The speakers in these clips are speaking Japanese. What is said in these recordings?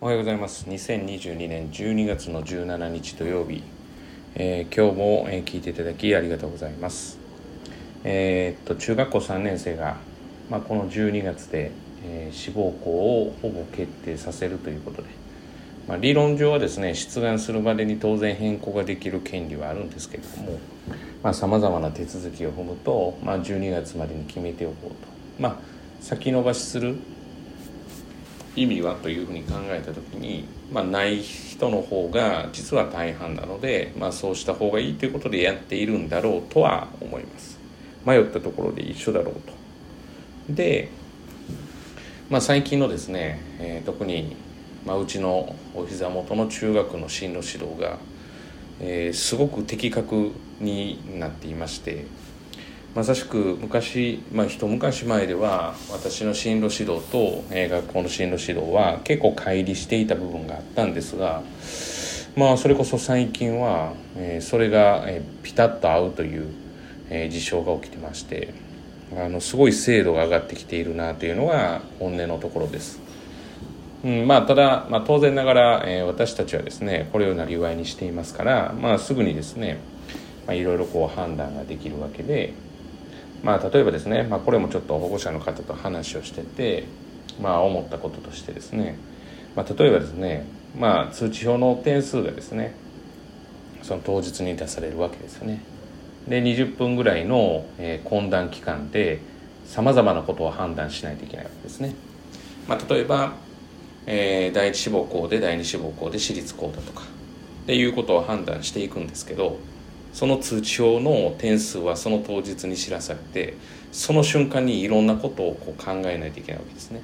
おはようございます。2022年12月の17日土曜日、えー、今日も、えー、聞いていただきありがとうございます。えー、っと中学校3年生が、まあ、この12月で、えー、志望校をほぼ決定させるということで、まあ、理論上はですね出願するまでに当然変更ができる権利はあるんですけれどもさまざ、まな手続きを踏むと、まあ、12月までに決めておこうと。まあ先延ばしする意味はというふうに考えた時に、まあ、ない人の方が実は大半なので、まあ、そうした方がいいということでやっているんだろうとは思います。迷ったところで一緒だろうと。で、まあ、最近のですね、えー、特に、まあ、うちのお膝元の中学の進路指導が、えー、すごく的確になっていましてまさしく昔、まあ、一昔前では私の進路指導と、えー、学校の進路指導は結構乖離していた部分があったんですがまあそれこそ最近は、えー、それが、えー、ピタッと合うという、えー、事象が起きてましてあのすごい精度が上がってきているなというのが本音のところです。うんまあ、ただ、まあ、当然ながら、えー、私たちはですねこれをなりわいにしていますから、まあ、すぐにですね、まあ、いろいろこう判断ができるわけで、まあ、例えばですね、まあ、これもちょっと保護者の方と話をしてて、まあ、思ったこととしてですね、まあ、例えばですね、まあ、通知表の点数がですねその当日に出されるわけですよね。で20分ぐらいの、えー、懇談期間でさまざまなことを判断しないといけないわけですね、まあ、例えば、えー、第一志望校で第二志望校で私立校だとかっていうことを判断していくんですけどその通知表の点数はその当日に知らされてその瞬間にいろんなことをこう考えないといけないわけですね。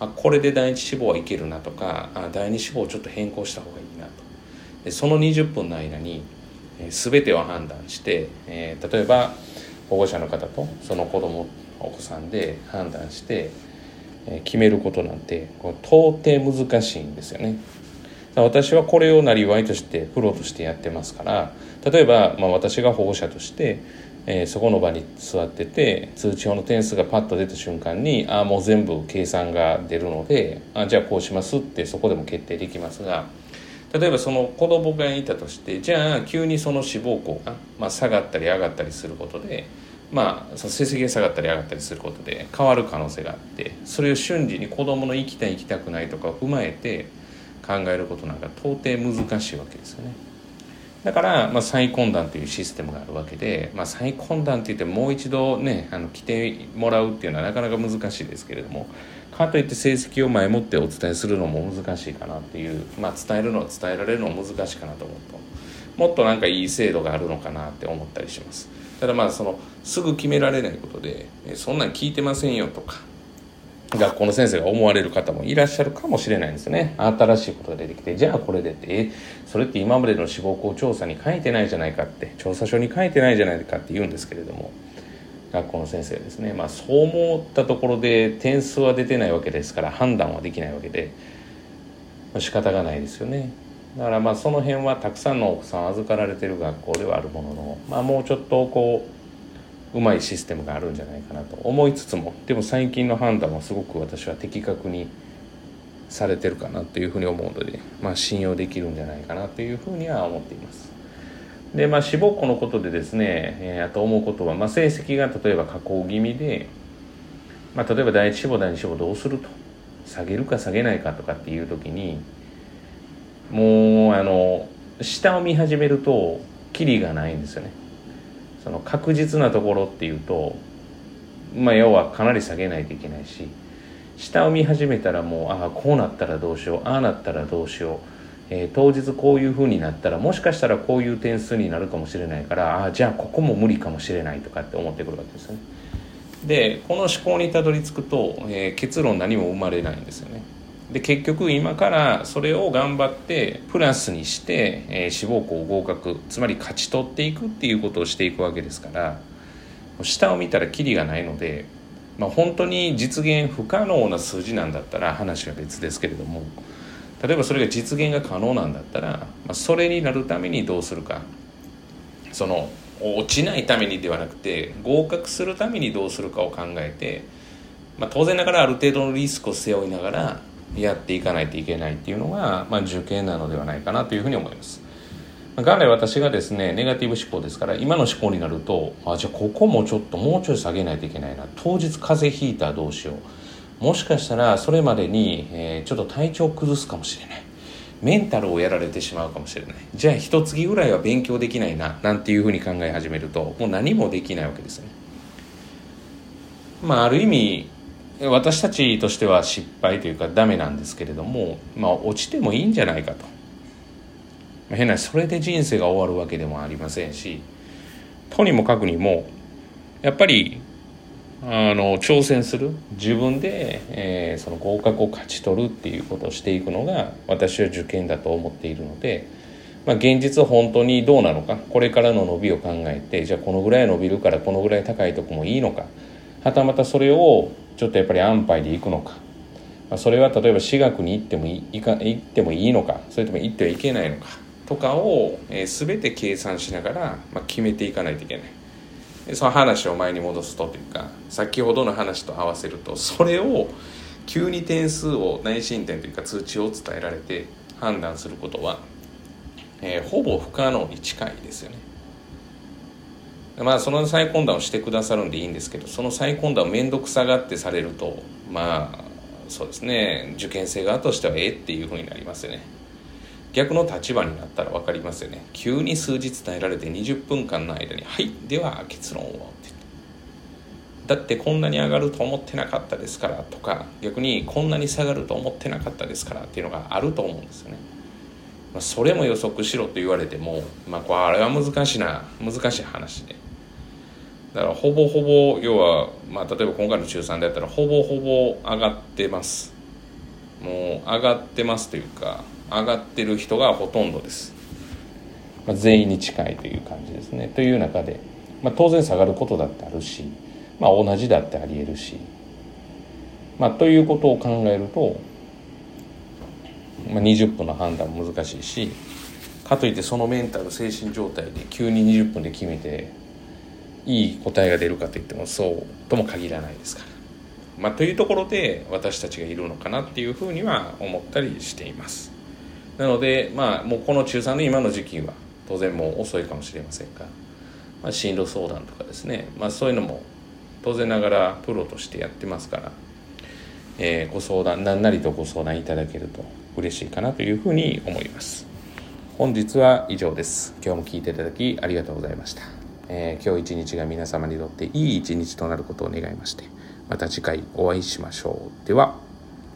あこれで第一志望はいけるなとかあ第二志望をちょっと変更した方がいいなとでその20分の間に、えー、全てを判断して、えー、例えば保護者の方とその子供お子さんで判断して、えー、決めることなんてこう到底難しいんですよね。私はこれをなりわいとしてプロとしてやってますから例えば、まあ、私が保護者として、えー、そこの場に座ってて通知表の点数がパッと出た瞬間にああもう全部計算が出るのであじゃあこうしますってそこでも決定できますが例えばその子供がいたとしてじゃあ急にその志望校が、まあ、下がったり上がったりすることでまあ、その成績が下がったり上がったりすることで変わる可能性があってそれを瞬時に子どもの行きたい行きたくないとかを踏まえて考えることなんか到底難しいわけですよね。だから、まあ、再懇談というシステムがあるわけで、まあ、再懇談って言ってもう一度ねあの来てもらうっていうのはなかなか難しいですけれどもかといって成績を前もってお伝えするのも難しいかなっていう、まあ、伝えるのは伝えられるのも難しいかなと思うともっとなんかいい制度があるのかなって思ったりしますただまあそのすぐ決められないことでそんなん聞いてませんよとか学校の先生が思われる方もいらっしゃるかもしれないんですね。新しいことが出てきてじゃあこれでって。えそれって今までの志望校調査に書いてないじゃないかって。調査書に書いてないじゃないかって言うんですけれども。学校の先生はですね。まあそう思ったところで点数は出てないわけですから判断はできないわけで、ま、仕方がないですよね。だからまあその辺はたくさんのお子さん預かられてる学校ではあるものの、まあ、もうちょっとこううまいシステムがあるんじゃないかなと思いつつもでも最近の判断はすごく私は的確にされてるかなというふうに思うので、まあ、信用できるんじゃないかなというふうには思っています。でまあ志望校のことでですね、えー、あと思うことは、まあ、成績が例えば下降気味で、まあ、例えば第一志望第二志望どうすると下げるか下げないかとかっていう時にもうあの下を見始めるとキリがないんですよね。その確実なところっていうと、まあ、要はかなり下げないといけないし下を見始めたらもうああこうなったらどうしようああなったらどうしよう、えー、当日こういうふうになったらもしかしたらこういう点数になるかもしれないからああじゃあここも無理かもしれないとかって思ってくるわけですよね。でこの思考にたどり着くと、えー、結論何も生まれないんですよね。で結局今からそれを頑張ってプラスにして、え、志望校合格つまり勝ち取っていくっていうことをしていくわけですから下を見たらキリがないので、まあ、本当に実現不可能な数字なんだったら話は別ですけれども例えばそれが実現が可能なんだったら、まあ、それになるためにどうするか。その落ちないためにではなくて合格するためにどうするかを考えて、まあ、当然ながらある程度のリスクを背負いながらやっていかないといけないっていうのが、まあ、受験なのではないかなというふうに思います。元来私がですねネガティブ思考ですから今の思考になるとあじゃあここもちょっともうちょい下げないといけないな。当日風邪ひいたらどうしよう。もしかしたらそれまでに、えー、ちょっと体調を崩すかもしれない。メンタルをやられてしまうかもしれない。じゃあ一月ぐらいは勉強できないななんていうふうに考え始めるともう何もできないわけですね。まあある意味私たちとしては失敗というかダメなんですけれどもまあ落ちてもいいんじゃないかと。変なそれで人生が終わるわけでもありませんしとにもかくにもやっぱりあの挑戦する。自分で、えー、その合格を勝ち取るっていうことをしていくのが私は受験だと思っているので、まあ、現実本当にどうなのかこれからの伸びを考えてじゃあこのぐらい伸びるからこのぐらい高いとこもいいのかはたまたそれをちょっとやっぱり安牌でいくのか、まあ、それは例えば私学に行ってもいいか行ってもいいのかそれとも行ってはいけないのかとかを、えー、全て計算しながら、まあ、決めていかないといけない。その話を前に戻すとというか先ほどの話と合わせるとそれを急に点数を内申点というか通知を伝えられて判断することは、えー、ほぼ不可能に近いですよね。まあその再懇談をしてくださるんでいいんですけどその再懇談を面倒くさがってされるとまあそうですね受験生側としてはええっていうふうになりますよね。逆の立場になったら分かりますよね急に数日伝えられて20分間の間に「はいでは結論を」ってだってこんなに上がると思ってなかったですからとか逆にこんなに下がると思ってなかったですからっていうのがあると思うんですよね。それも予測しろと言われても、まあ、これは難しいな難しい話で。だからほぼほぼ要は、まあ、例えば今回の中3でやったらほぼほぼ上がってます。もう上がってますというか上がってる人がほとんどです、まあ、全員に近いという感じですね。という中で、まあ、当然下がることだってあるし、まあ、同じだってありえるし、まあ、ということを考えると、まあ、20分の判断も難しいしかといってそのメンタル精神状態で急に20分で決めていい答えが出るかといってもそうとも限らないですから。まあ、というところで私たちがいるのかなっていうふうには思ったりしています。なのでまあもうこの中3の今の時期は当然もう遅いかもしれませんが、まあ、進路相談とかですね、まあ、そういうのも当然ながらプロとしてやってますから、えー、ご相談何なりとご相談いただけると嬉しいかなというふうに思います。本日は以上です。今日も聞いていただきありがとうございました、えー、今日一日が皆様にとっていい一日となることを願いましてまた次回お会いしましょう。では。